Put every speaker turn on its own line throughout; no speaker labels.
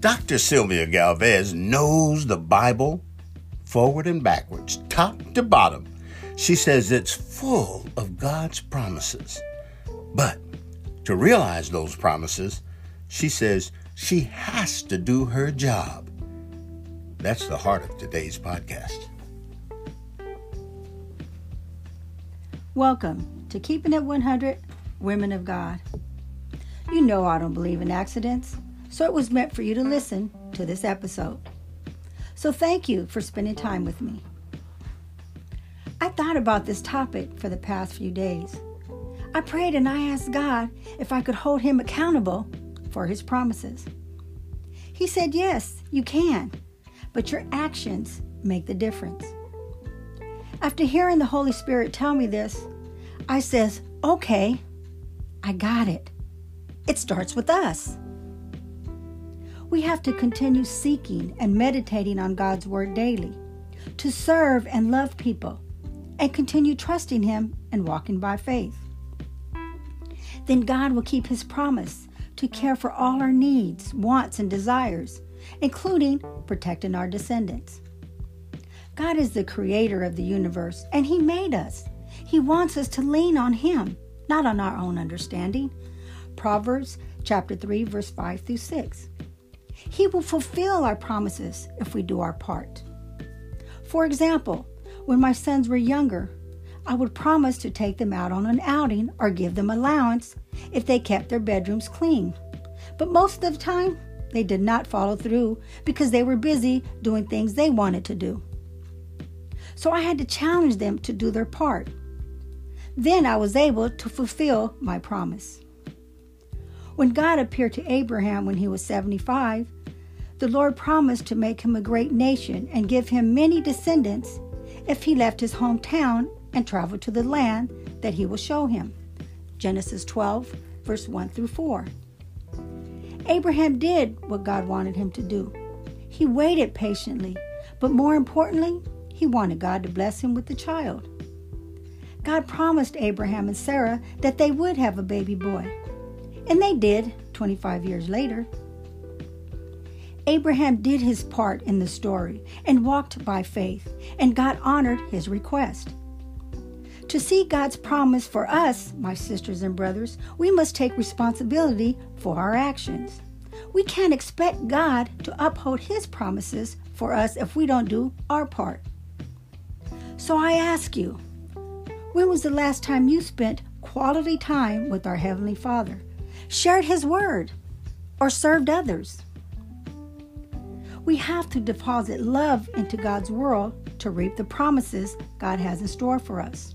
Dr. Sylvia Galvez knows the Bible forward and backwards, top to bottom. She says it's full of God's promises. But to realize those promises, she says she has to do her job. That's the heart of today's podcast.
Welcome to Keeping It 100 Women of God. You know I don't believe in accidents, so it was meant for you to listen to this episode. So thank you for spending time with me. I thought about this topic for the past few days. I prayed and I asked God if I could hold Him accountable for His promises. He said, Yes, you can, but your actions make the difference. After hearing the Holy Spirit tell me this, I says, Okay, I got it. It starts with us we have to continue seeking and meditating on God's Word daily, to serve and love people, and continue trusting Him and walking by faith. Then God will keep His promise to care for all our needs, wants, and desires, including protecting our descendants. God is the creator of the universe, and He made us. He wants us to lean on Him, not on our own understanding. Proverbs chapter 3, verse 5 through 6. He will fulfill our promises if we do our part. For example, when my sons were younger, I would promise to take them out on an outing or give them allowance if they kept their bedrooms clean. But most of the time, they did not follow through because they were busy doing things they wanted to do. So I had to challenge them to do their part. Then I was able to fulfill my promise. When God appeared to Abraham when he was 75, the Lord promised to make him a great nation and give him many descendants if he left his hometown and traveled to the land that he will show him. Genesis 12, verse 1 through 4. Abraham did what God wanted him to do. He waited patiently, but more importantly, he wanted God to bless him with a child. God promised Abraham and Sarah that they would have a baby boy. And they did 25 years later. Abraham did his part in the story and walked by faith, and God honored his request. To see God's promise for us, my sisters and brothers, we must take responsibility for our actions. We can't expect God to uphold his promises for us if we don't do our part. So I ask you, when was the last time you spent quality time with our Heavenly Father? Shared His Word, or served others. We have to deposit love into God's world to reap the promises God has in store for us.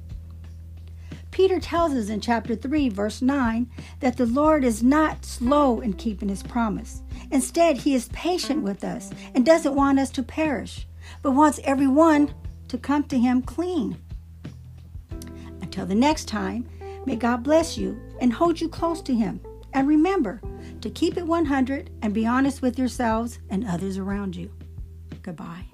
Peter tells us in chapter 3, verse 9, that the Lord is not slow in keeping his promise. Instead, he is patient with us and doesn't want us to perish, but wants everyone to come to him clean. Until the next time, may God bless you and hold you close to him and remember to keep it 100 and be honest with yourselves and others around you. Goodbye.